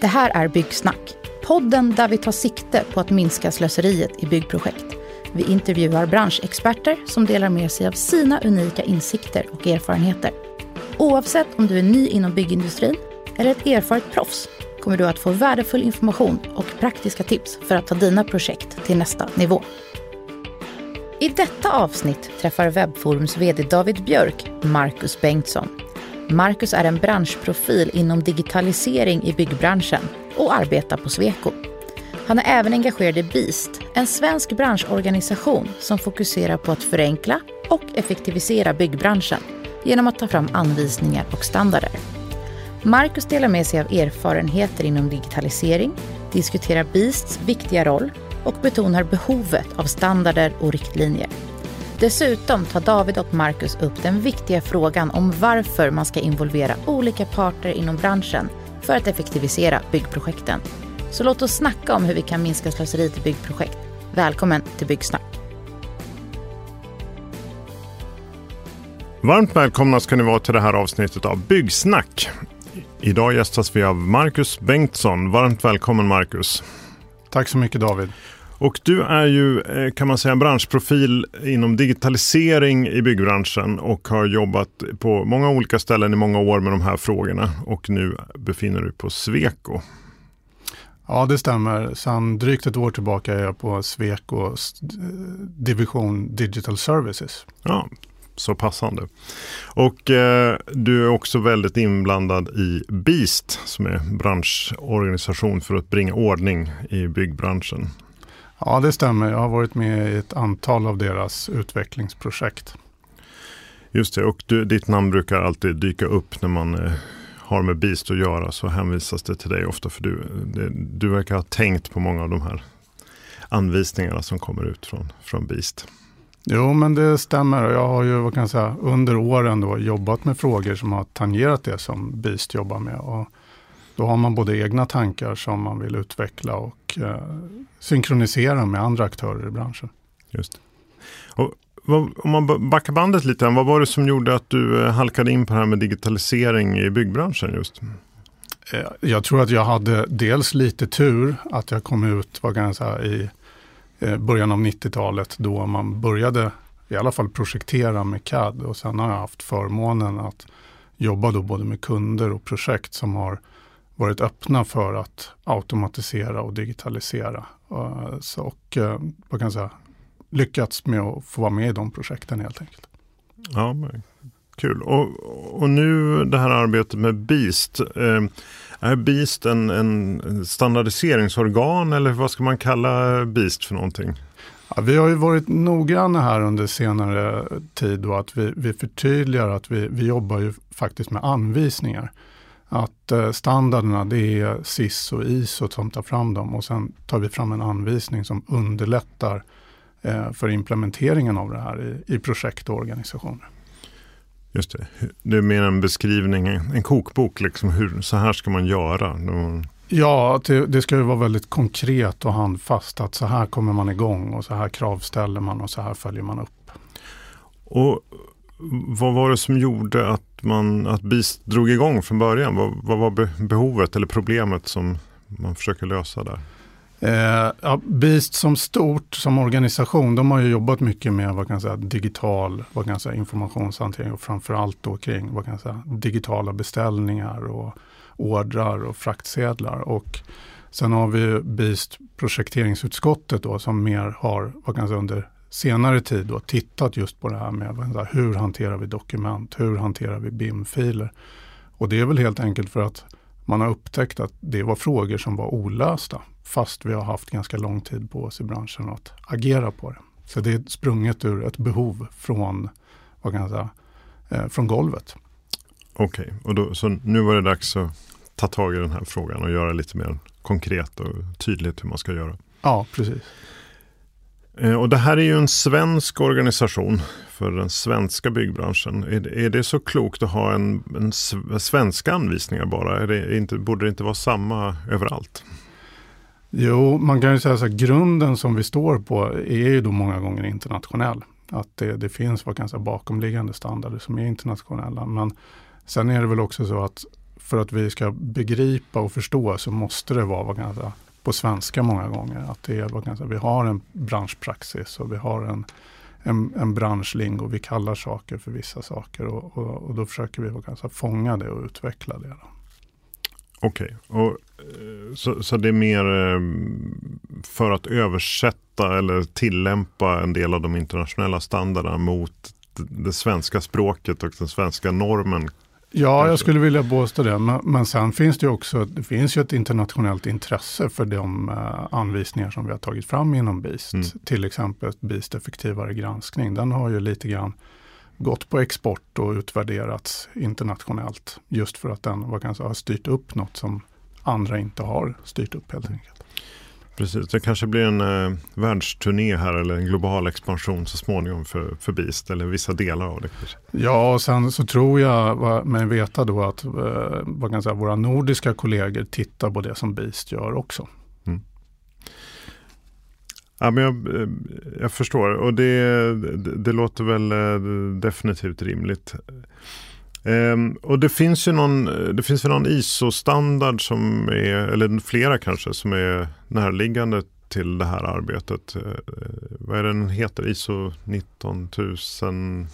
Det här är Byggsnack, podden där vi tar sikte på att minska slöseriet i byggprojekt. Vi intervjuar branschexperter som delar med sig av sina unika insikter och erfarenheter. Oavsett om du är ny inom byggindustrin eller ett erfaret proffs kommer du att få värdefull information och praktiska tips för att ta dina projekt till nästa nivå. I detta avsnitt träffar Webforums VD David Björk Marcus Bengtsson. Marcus är en branschprofil inom digitalisering i byggbranschen och arbetar på Sweco. Han är även engagerad i BIST, en svensk branschorganisation som fokuserar på att förenkla och effektivisera byggbranschen genom att ta fram anvisningar och standarder. Marcus delar med sig av erfarenheter inom digitalisering, diskuterar BISTs viktiga roll och betonar behovet av standarder och riktlinjer. Dessutom tar David och Marcus upp den viktiga frågan om varför man ska involvera olika parter inom branschen för att effektivisera byggprojekten. Så låt oss snacka om hur vi kan minska slöseriet i byggprojekt. Välkommen till Byggsnack. Varmt välkomna ska ni vara till det här avsnittet av Byggsnack. Idag gästas vi av Marcus Bengtsson. Varmt välkommen Marcus. Tack så mycket David. Och du är ju eh, kan man säga branschprofil inom digitalisering i byggbranschen och har jobbat på många olika ställen i många år med de här frågorna och nu befinner du på Sweco. Ja, det stämmer. Sedan drygt ett år tillbaka är jag på Swecos division Digital Services. Ja, så passande. Och eh, du är också väldigt inblandad i BIST som är branschorganisation för att bringa ordning i byggbranschen. Ja, det stämmer. Jag har varit med i ett antal av deras utvecklingsprojekt. Just det, och du, ditt namn brukar alltid dyka upp när man eh, har med BIST att göra så hänvisas det till dig ofta för du, det, du verkar ha tänkt på många av de här anvisningarna som kommer ut från, från BIST. Jo, men det stämmer. Jag har ju vad kan jag säga, under åren då jobbat med frågor som har tangerat det som BIST jobbar med. Och då har man både egna tankar som man vill utveckla och eh, synkronisera med andra aktörer i branschen. Just och vad, om man backar bandet lite, vad var det som gjorde att du eh, halkade in på det här med digitalisering i byggbranschen just? Eh, jag tror att jag hade dels lite tur att jag kom ut vad kan jag säga, i eh, början av 90-talet då man började i alla fall projektera med CAD och sen har jag haft förmånen att jobba då både med kunder och projekt som har varit öppna för att automatisera och digitalisera. Så, och vad kan jag säga, lyckats med att få vara med i de projekten helt enkelt. Ja, Kul. Och, och nu det här arbetet med BIST. Eh, är BIST en, en standardiseringsorgan eller vad ska man kalla BIST för någonting? Ja, vi har ju varit noggranna här under senare tid då att vi, vi förtydligar att vi, vi jobbar ju faktiskt med anvisningar. Att eh, standarderna det är SIS och ISO som tar fram dem och sen tar vi fram en anvisning som underlättar eh, för implementeringen av det här i, i projekt och organisationer. Just det. Det är mer en beskrivning, en kokbok, liksom hur, så här ska man göra. Ja, det, det, ska ju vara väldigt konkret och handfast att så här kommer man igång och så här kravställer man och så här följer man upp. Och vad var det som gjorde att, man, att BIS drog igång från början? Vad, vad var behovet eller problemet som man försöker lösa där? Eh, ja, Beast som stort, som organisation, de har ju jobbat mycket med vad kan jag säga, digital vad kan jag säga, informationshantering och framförallt då kring vad kan jag säga, digitala beställningar och ordrar och fraktsedlar. Och sen har vi Beast projekteringsutskottet då, som mer har vad kan jag säga, under senare tid då, tittat just på det här med hur hanterar vi dokument, hur hanterar vi BIM-filer. Och det är väl helt enkelt för att man har upptäckt att det var frågor som var olösta fast vi har haft ganska lång tid på oss i branschen att agera på det. Så det är sprunget ur ett behov från, vad kan jag säga, eh, från golvet. Okej, okay. så nu var det dags att ta tag i den här frågan och göra lite mer konkret och tydligt hur man ska göra. Ja, precis. Eh, och det här är ju en svensk organisation för den svenska byggbranschen. Är det, är det så klokt att ha en, en svenska anvisningar bara? Är det inte, borde det inte vara samma överallt? Jo, man kan ju säga så att grunden som vi står på är ju då många gånger internationell. Att det, det finns vad kan säga, bakomliggande standarder som är internationella. Men sen är det väl också så att för att vi ska begripa och förstå så måste det vara vad ganska, på svenska många gånger. Att det är vi har en branschpraxis och vi har en, en, en branschlingo. Vi kallar saker för vissa saker och, och, och då försöker vi ganska fånga det och utveckla det. Okej, okay. Eh, så, så det är mer eh, för att översätta eller tillämpa en del av de internationella standarderna mot det svenska språket och den svenska normen Ja, jag skulle vilja påstå det. Men, men sen finns det också det finns ju ett internationellt intresse för de uh, anvisningar som vi har tagit fram inom BIST. Mm. Till exempel BIST effektivare granskning. Den har ju lite grann gått på export och utvärderats internationellt. Just för att den vad kan säga, har styrt upp något som andra inte har styrt upp helt enkelt. Precis, det kanske blir en eh, världsturné här eller en global expansion så småningom för, för Beast eller vissa delar av det. Kanske. Ja, och sen så tror jag mig veta då att eh, vad kan säga, våra nordiska kollegor tittar på det som Beast gör också. Mm. Ja, men jag, eh, jag förstår och det, det, det låter väl eh, definitivt rimligt. Um, och det finns ju någon, det finns väl någon ISO-standard som är, eller flera kanske, som är närliggande till det här arbetet. Uh, vad är den heter? ISO 19000?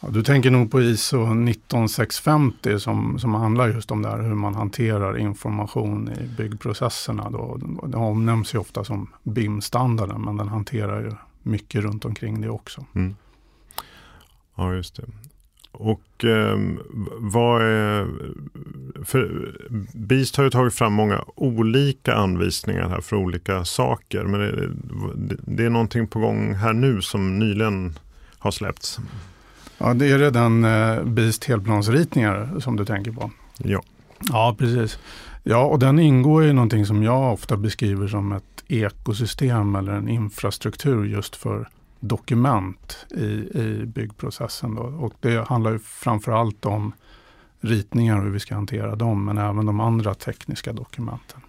Ja, du tänker nog på ISO 19650 som, som handlar just om det här hur man hanterar information i byggprocesserna. Då. Det omnämns ju ofta som BIM-standarden men den hanterar ju mycket runt omkring det också. Mm. Ja, just det. Och eh, vad är... För Beast har ju tagit fram många olika anvisningar här för olika saker. Men det, det är någonting på gång här nu som nyligen har släppts. Ja, det är redan eh, Beast helplansritningar som du tänker på. Ja. Ja, precis. Ja, och den ingår i någonting som jag ofta beskriver som ett ekosystem eller en infrastruktur just för dokument i, i byggprocessen. Då. Och det handlar ju framförallt om ritningar och hur vi ska hantera dem, men även de andra tekniska dokumenten.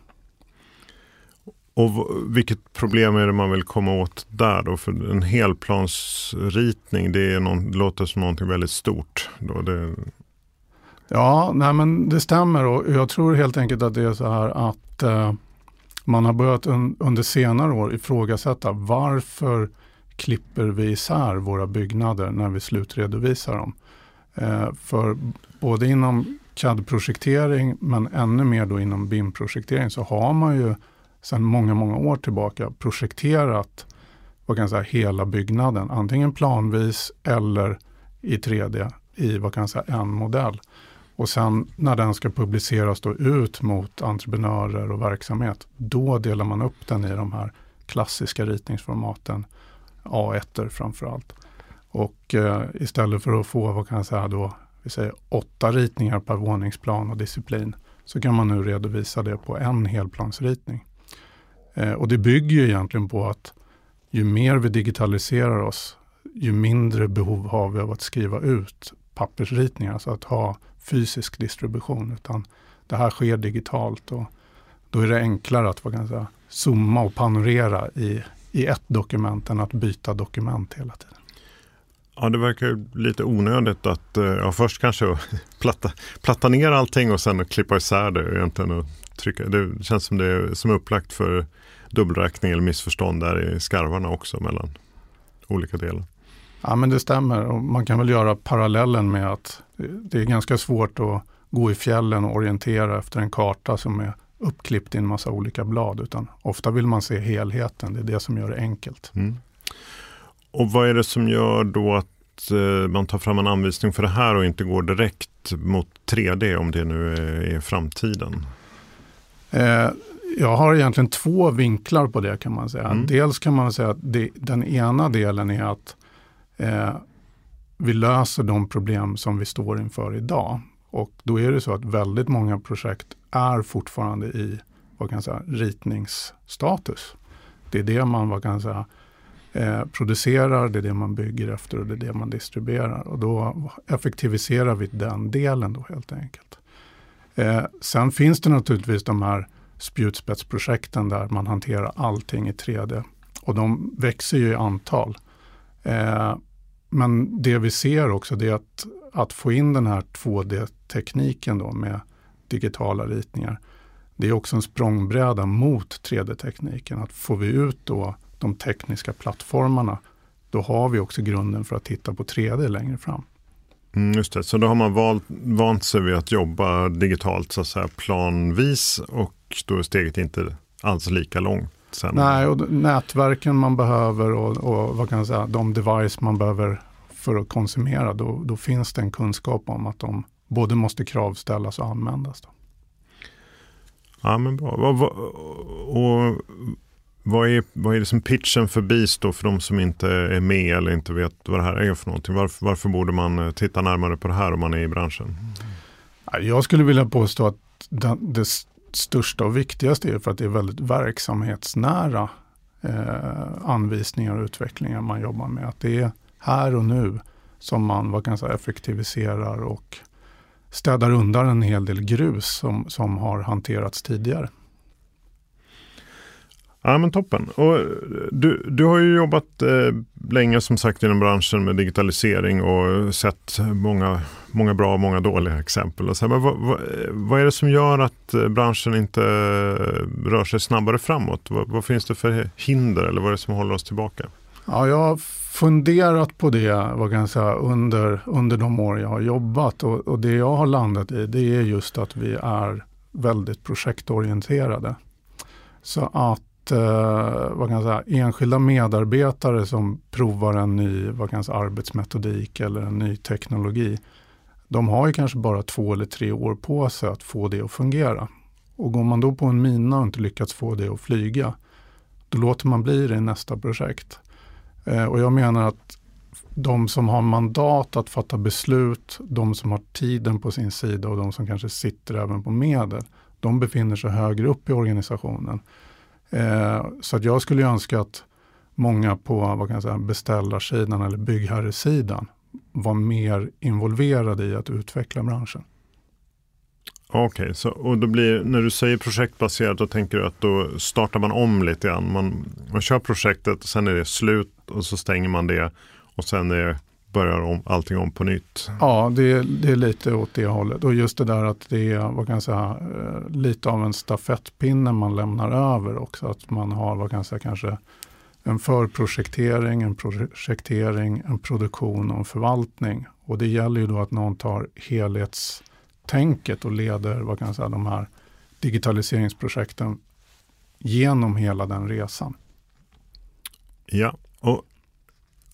Och vilket problem är det man vill komma åt där då? För en helplansritning, det, är någon, det låter som någonting väldigt stort. Då. Det... Ja, nej men det stämmer och jag tror helt enkelt att det är så här att eh, man har börjat un, under senare år ifrågasätta varför klipper vi isär våra byggnader när vi slutredovisar dem. Eh, för både inom CAD-projektering men ännu mer då inom BIM-projektering så har man ju sedan många, många år tillbaka projekterat vad kan jag säga, hela byggnaden, antingen planvis eller i 3D i vad kan jag säga, en modell. Och sen när den ska publiceras då ut mot entreprenörer och verksamhet, då delar man upp den i de här klassiska ritningsformaten A1 framförallt. Och eh, istället för att få, vad kan jag säga då, vi säger åtta ritningar per våningsplan och disciplin, så kan man nu redovisa det på en helplansritning. Eh, och det bygger ju egentligen på att ju mer vi digitaliserar oss, ju mindre behov har vi av att skriva ut pappersritningar, alltså att ha fysisk distribution, utan det här sker digitalt och då är det enklare att vad kan jag säga, zooma och panorera i, i ett dokument än att byta dokument hela tiden. Ja, det verkar lite onödigt att eh, ja, först kanske platta, platta ner allting och sen klippa isär det egentligen och trycka. Det känns som det är som upplagt för dubbelräkning eller missförstånd där i skarvarna också mellan olika delar. Ja, men det stämmer och man kan väl göra parallellen med att det är ganska svårt att gå i fjällen och orientera efter en karta som är uppklippt i en massa olika blad, utan ofta vill man se helheten. Det är det som gör det enkelt. Mm. Och vad är det som gör då att eh, man tar fram en anvisning för det här och inte går direkt mot 3D om det nu är, framtiden? Eh, jag har egentligen två vinklar på det kan man säga. Mm. Dels kan man säga att det, den ena delen är att eh, vi löser de problem som vi står inför idag. Och då är det så att väldigt många projekt är fortfarande i vad kan jag säga, ritningsstatus. Det är det man vad kan jag säga, eh, producerar, det är det man bygger efter och det är det man distribuerar. Och då effektiviserar vi den delen då helt enkelt. Eh, sen finns det naturligtvis de här spjutspetsprojekten där man hanterar allting i 3D. Och de växer ju i antal. Eh, men det vi ser också det är att, att få in den här 2D-tekniken då med digitala ritningar. Det är också en språngbräda mot 3D-tekniken. Att får vi ut då de tekniska plattformarna, då har vi också grunden för att titta på 3D längre fram. Mm, just det, så då har man valt, vant sig vid att jobba digitalt så att säga planvis och då är steget inte alls lika långt. Sen. Nej, och nätverken man behöver och, och vad kan jag säga, de device man behöver för att konsumera, då, då finns det en kunskap om att de både måste kravställas och användas. Då. Ja, men bra. Och, och, vad, är, vad är det som pitchen för BIS då för de som inte är med eller inte vet vad det här är för någonting? Varför, varför borde man eh, titta närmare på det här om man är i branschen? Jag skulle vilja påstå att det, det största och viktigaste är för att det är väldigt verksamhetsnära eh, anvisningar och utvecklingar man jobbar med. Att det är här och nu som man vad kan jag säga, effektiviserar och städar undan en hel del grus som, som har hanterats tidigare. Ja men toppen. Och du, du har ju jobbat eh, länge som sagt inom branschen med digitalisering och sett många, många bra och många dåliga exempel. Och så här, men vad, vad, vad, är det som gör att eh, branschen inte rör sig snabbare framåt? Vad, vad, finns det för hinder eller vad är det som håller oss tillbaka? Ja, jag funderat på det vad kan jag säga, under, under de år jag har jobbat och, och det jag har landat i det är just att vi är väldigt projektorienterade. Så att eh, vad kan jag säga, enskilda medarbetare som provar en ny vad kan jag säga, arbetsmetodik eller en ny teknologi. De har ju kanske bara två eller tre år på sig att få det att fungera. Och går man då på en mina och inte lyckats få det att flyga, då låter man bli det i nästa projekt. Eh, och jag menar att de som har mandat att fatta beslut, de som har tiden på sin sida och de som kanske sitter även på medel, de befinner sig högre upp i organisationen. Eh, så att jag skulle önska att många på vad kan jag säga, beställarsidan eller byggherresidan var mer involverade i att utveckla branschen. Okej, okay, och då blir, när du säger projektbaserat då tänker du att då startar man om lite grann. Man, man kör projektet och sen är det slut och så stänger man det och sen är börjar om, allting om på nytt. Ja, det är, det är lite åt det hållet. Och just det där att det är vad kan jag säga, eh, lite av en stafettpinne man lämnar över också. Att man har vad kan jag säga, kanske en förprojektering, en projektering, en produktion och en förvaltning. Och det gäller ju då att någon tar helhetstänket och leder vad kan jag säga, de här digitaliseringsprojekten genom hela den resan. Ja, och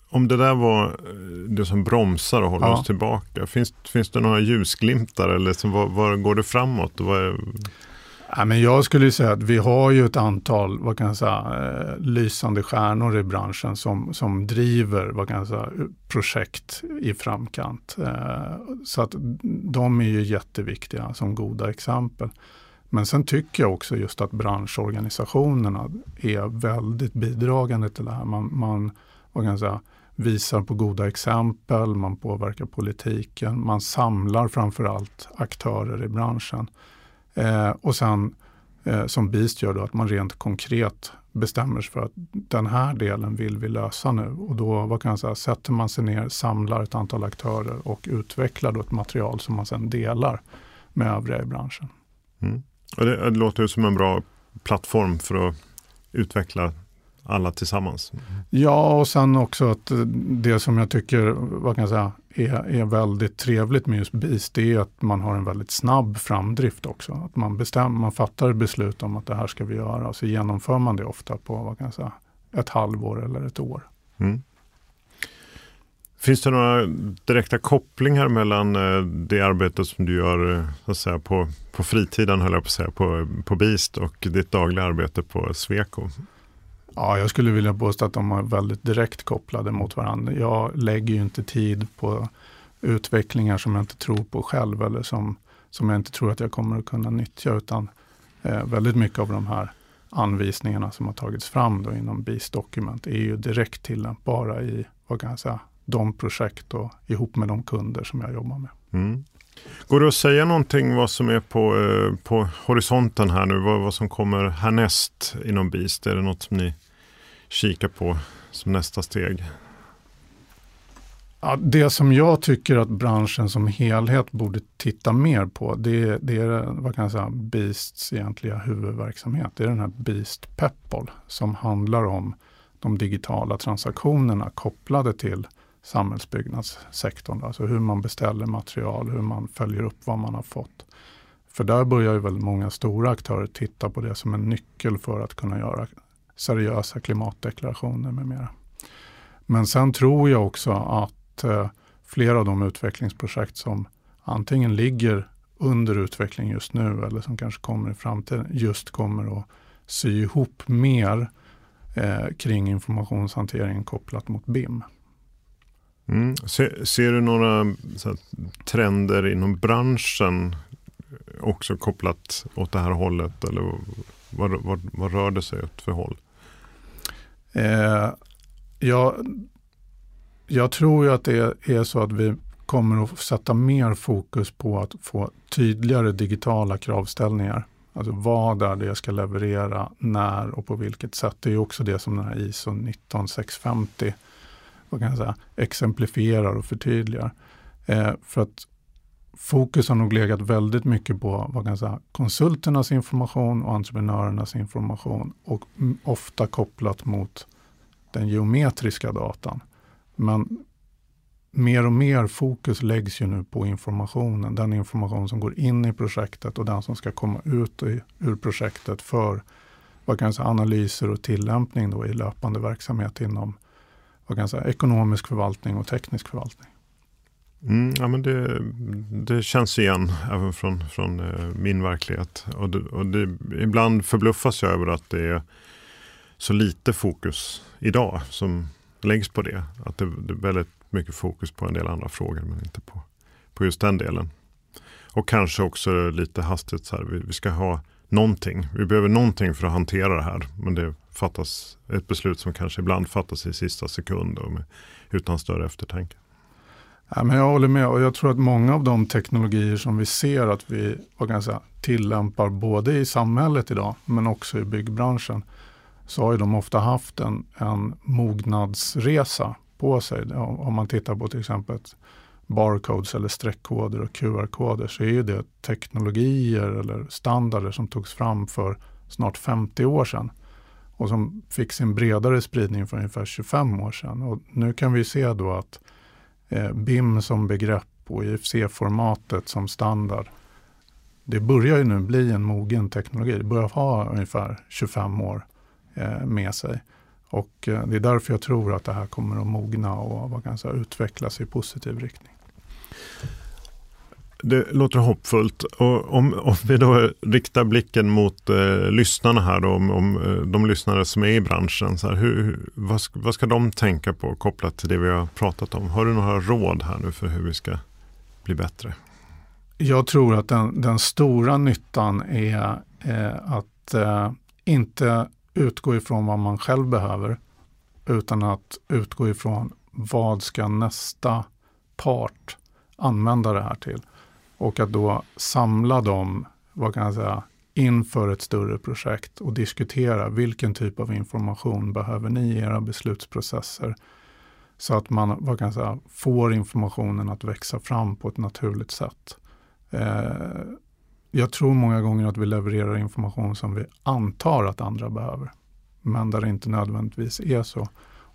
om det där var eh, det som bromsar och håller ja. oss tillbaka, finns, finns det några ljusglimtar eller som, var, var går det framåt? Var... Ja, men jag skulle säga att vi har ju ett antal vad kan jag säga, eh, lysande stjärnor i branschen som, som driver vad kan jag säga, projekt i framkant. Eh, så att de är ju jätteviktiga som goda exempel. Men sen tycker jag också just att branschorganisationerna är väldigt bidragande till det här. Man, man vad kan jag säga, visar på goda exempel, man påverkar politiken, man samlar framförallt aktörer i branschen. Eh, och sen eh, som BIST gör då att man rent konkret bestämmer sig för att den här delen vill vi lösa nu. Och då vad kan jag säga, sätter man sig ner, samlar ett antal aktörer och utvecklar då ett material som man sen delar med övriga i branschen. Mm. Det, det låter ju som en bra plattform för att utveckla alla tillsammans. Ja, och sen också att det som jag tycker vad kan jag säga, är, är väldigt trevligt med just BIS, det är att man har en väldigt snabb framdrift också. Att man, bestämmer, man fattar beslut om att det här ska vi göra, och så genomför man det ofta på vad kan jag säga, ett halvår eller ett år. Mm. Finns det några direkta kopplingar mellan eh, det arbete som du gör eh, så att säga, på, på fritiden, höll jag på att säga, på, på BIST och ditt dagliga arbete på Sweco? Ja, jag skulle vilja påstå att de är väldigt direkt kopplade mot varandra. Jag lägger ju inte tid på utvecklingar som jag inte tror på själv eller som, som jag inte tror att jag kommer att kunna nyttja. Utan eh, väldigt mycket av de här anvisningarna som har tagits fram då inom BIS dokument är ju direkt tillämpbara i vad kan jag säga, de projekt och ihop med de kunder som jag jobbar med. Mm. Går det att säga någonting vad som är på, eh, på horisonten här nu? Vad, vad som kommer härnäst inom BIST? Är det något som ni kika på som nästa steg? Ja, det som jag tycker att branschen som helhet borde titta mer på, det, det är vad kan jag säga, Beasts egentliga huvudverksamhet. Det är den här Beast Peppol som handlar om de digitala transaktionerna kopplade till samhällsbyggnadssektorn. Alltså hur man beställer material, hur man följer upp vad man har fått. För där börjar ju väldigt många stora aktörer titta på det som en nyckel för att kunna göra seriösa klimatdeklarationer med mera. Men sen tror jag också att eh, flera av de utvecklingsprojekt som antingen ligger under utveckling just nu eller som kanske kommer i framtiden just kommer att sy ihop mer eh, kring informationshanteringen kopplat mot BIM. Mm. Ser, ser, du några här, trender inom branschen också kopplat åt det här hållet? Eller vad, vad, vad rör det sig åt för håll? Eh, jag, jag tror ju att det är så att vi kommer att sätta mer fokus på att få tydligare digitala kravställningar. Alltså vad är det jag ska leverera, när och på vilket sätt. Det är också det som den här ISO 19650 vad kan jag säga, exemplifierar och förtydligar. Eh, för att fokus har nog legat väldigt mycket på vad kan jag säga, konsulternas information och entreprenörernas information och ofta kopplat mot den geometriska datan. Men mer och mer fokus läggs ju nu på informationen, den information som går in i projektet och den som ska komma ut ur projektet för vad kan jag säga, analyser och tillämpning då i löpande verksamhet inom vad kan jag säga, ekonomisk förvaltning och teknisk förvaltning. Mm, ja, men det, det känns igen även från, från eh, min verklighet. Och, det, och det, ibland förbluffas jag över att det är så lite fokus idag som läggs på det. Att det, det är väldigt mycket fokus på en del andra frågor men inte på, på just den delen. Och kanske också lite hastigt så här, vi, vi ska ha någonting. Vi behöver någonting för att hantera det här. Men det fattas ett beslut som kanske ibland fattas i sista sekund och med, utan större eftertanke. Ja, men jag håller med och jag tror att många av de teknologier som vi ser att vi vad kan jag säga, tillämpar både i samhället idag men också i byggbranschen så har de ofta haft en, en mognadsresa på sig. Om man tittar på till exempel barcodes eller streckkoder och QR-koder så är det teknologier eller standarder som togs fram för snart 50 år sedan och som fick sin bredare spridning för ungefär 25 år sedan. Och nu kan vi se då att eh, BIM som begrepp och IFC-formatet som standard, det börjar ju nu bli en mogen teknologi. Det börjar ha ungefär 25 år eh, med sig. Och eh, det är därför jag tror att det här kommer att mogna och vad kan jag säga, utvecklas i positiv riktning. Det låter hoppfullt. Och om, om vi då riktar blicken mot eh, lyssnarna här, då, om, om eh, de lyssnare som är i branschen. Så här, hur, vad, ska, vad ska de tänka på kopplat till det vi har pratat om? Har du några råd här nu för hur vi ska bli bättre? Jag tror att den, den stora nyttan är eh, att eh, inte utgå ifrån vad man själv behöver, utan att utgå ifrån vad ska nästa part använda det här till? Och att då samla dem, vad kan jag säga, inför ett större projekt och diskutera vilken typ av information behöver ni i era beslutsprocesser? Så att man vad kan jag säga, får informationen att växa fram på ett naturligt sätt. Eh, jag tror många gånger att vi levererar information som vi antar att andra behöver, men där det inte nödvändigtvis är så.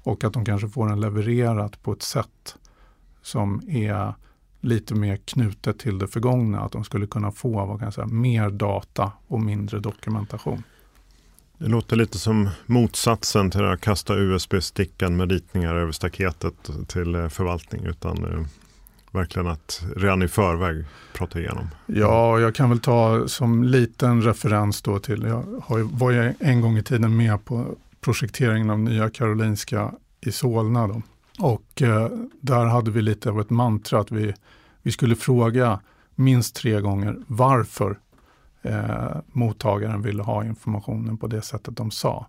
Och att de kanske får den levererat på ett sätt som är lite mer knutet till det förgångna. Att de skulle kunna få vad kan säga, mer data och mindre dokumentation. Det låter lite som motsatsen till att kasta USB-stickan med ritningar över staketet till eh, förvaltning. Utan eh, verkligen att redan i förväg prata igenom. Ja, jag kan väl ta som liten referens då till, jag var ju en gång i tiden med på projekteringen av Nya Karolinska i Solna. Då. Och eh, där hade vi lite av ett mantra att vi, vi skulle fråga minst tre gånger varför eh, mottagaren ville ha informationen på det sättet de sa.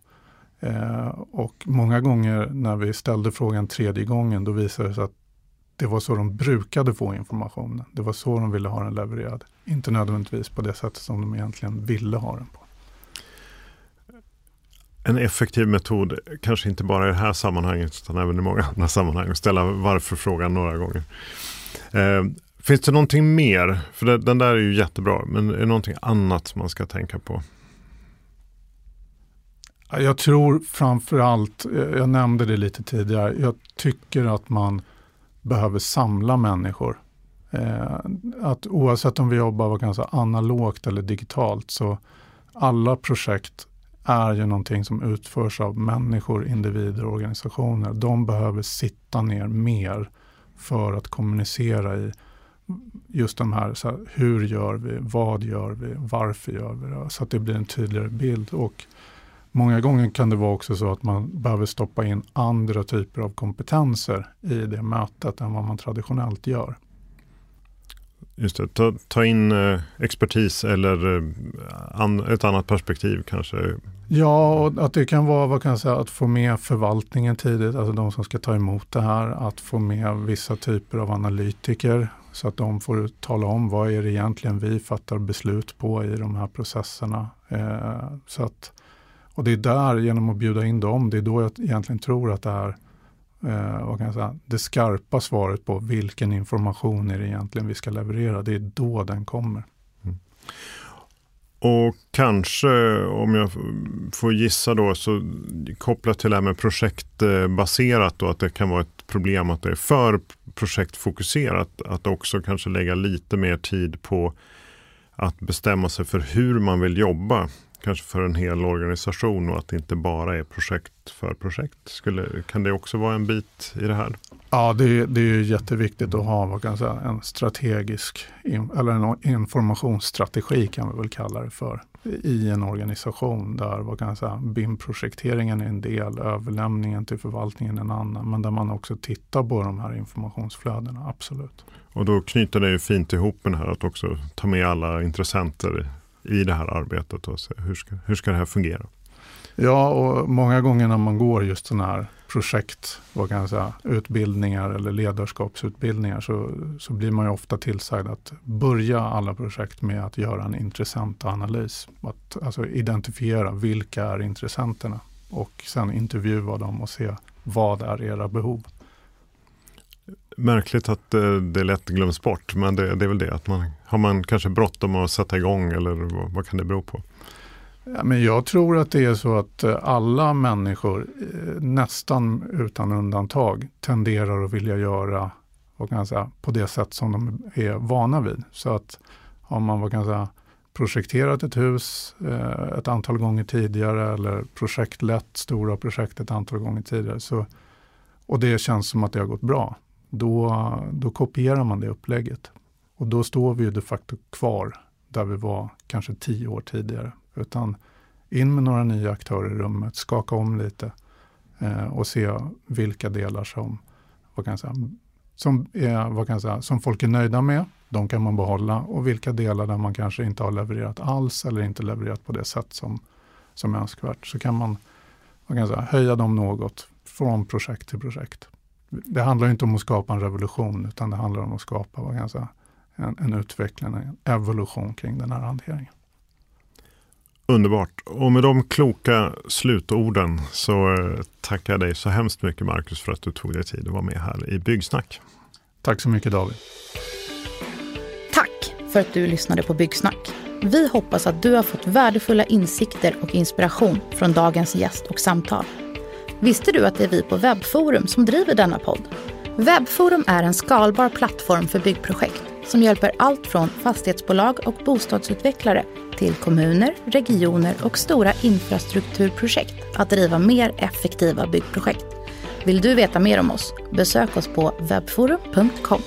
Eh, och många gånger när vi ställde frågan tredje gången, då visade det sig att det var så de brukade få informationen. Det var så de ville ha den levererad. Inte nödvändigtvis på det sättet som de egentligen ville ha den på en effektiv metod, kanske inte bara i det här sammanhanget utan även i många andra sammanhang, att ställa varför-frågan några gånger. Eh, finns det någonting mer? För det, den där är ju jättebra, men är det någonting annat man ska tänka på? Jag tror framför allt, jag nämnde det lite tidigare, jag tycker att man behöver samla människor. Eh, att oavsett om vi jobbar vad kan säga, analogt eller digitalt så alla projekt är ju någonting som utförs av människor, individer och organisationer. De behöver sitta ner mer för att kommunicera i just de här, så här, hur gör vi, vad gör vi, varför gör vi det? Så att det blir en tydligare bild. Och många gånger kan det vara också så att man behöver stoppa in andra typer av kompetenser i det mötet än vad man traditionellt gör. Just det, ta, ta in eh, expertis eller eh, an, ett annat perspektiv kanske. Ja, och att det kan vara vad kan jag säga, att få med förvaltningen tidigt, alltså de som ska ta emot det här, att få med vissa typer av analytiker så att de får tala om vad är det egentligen vi fattar beslut på i de här processerna. Eh, så att, och det är där, genom att bjuda in dem, det är då jag egentligen tror att det här eh, vad kan jag säga, det skarpa svaret på vilken information är det egentligen vi ska leverera. Det är då den kommer. Mm. Och kanske, om jag får gissa då, så kopplat till det här med projektbaserat då, att det kan vara ett problem att det är för projektfokuserat. Att också kanske lägga lite mer tid på att bestämma sig för hur man vill jobba kanske för en hel organisation och att det inte bara är projekt för projekt. Skulle, kan det också vara en bit i det här? Ja, det är, det är jätteviktigt att ha vad kan säga, en strategisk, eller en informationsstrategi kan vi väl kalla det för, i en organisation där vad kan säga, BIM-projekteringen är en del, överlämningen till förvaltningen en annan, men där man också tittar på de här informationsflödena, absolut. Och då knyter det ju fint ihop med det här att också ta med alla intressenter i det här arbetet och se hur ska, hur ska det här fungera? Ja, och många gånger när man går just sådana här projekt, vad kan jag säga, utbildningar eller ledarskapsutbildningar så, så blir man ju ofta tillsagd att börja alla projekt med att göra en intressant analys. Att alltså identifiera vilka är intressenterna och sen intervjua dem och se vad är era behov. Märkligt att eh, det lätt glöms bort, men det, det är väl det att man har man kanske bråttom att sätta igång eller vad, vad kan det bero på? Ja, men jag tror att det är så att eh, alla människor, eh, nästan utan undantag, tenderar att vilja göra vad kan jag säga, på det sätt som de är vana vid. Så att har man vad kan jag säga, projekterat ett hus eh, ett antal gånger tidigare eller projektlett stora projekt ett antal gånger tidigare så, och det känns som att det har gått bra, då, då kopierar man det upplägget. Och då står vi ju de facto kvar där vi var kanske tio år tidigare. Utan in med några nya aktörer i rummet, skaka om lite eh, och se vilka delar som, vad kan jag säga, som, är, vad kan jag säga, som folk är nöjda med. De kan man behålla och vilka delar där man kanske inte har levererat alls eller inte levererat på det sätt som, som är önskvärt. Så kan man vad kan jag säga, höja dem något från projekt till projekt det handlar inte om att skapa en revolution utan det handlar om att skapa vad kan säga, en, en utveckling, en evolution kring den här hanteringen. Underbart. Och med de kloka slutorden så eh, tackar jag dig så hemskt mycket Marcus för att du tog dig tid att vara med här i Byggsnack. Tack så mycket David. Tack för att du lyssnade på Byggsnack. Vi hoppas att du har fått värdefulla insikter och inspiration från dagens gäst och samtal. Visste du att det är vi på Webbforum som driver denna podd? Webbforum är en skalbar plattform för byggprojekt som hjälper allt från fastighetsbolag och bostadsutvecklare till kommuner, regioner och stora infrastrukturprojekt att driva mer effektiva byggprojekt. Vill du veta mer om oss? Besök oss på webbforum.com.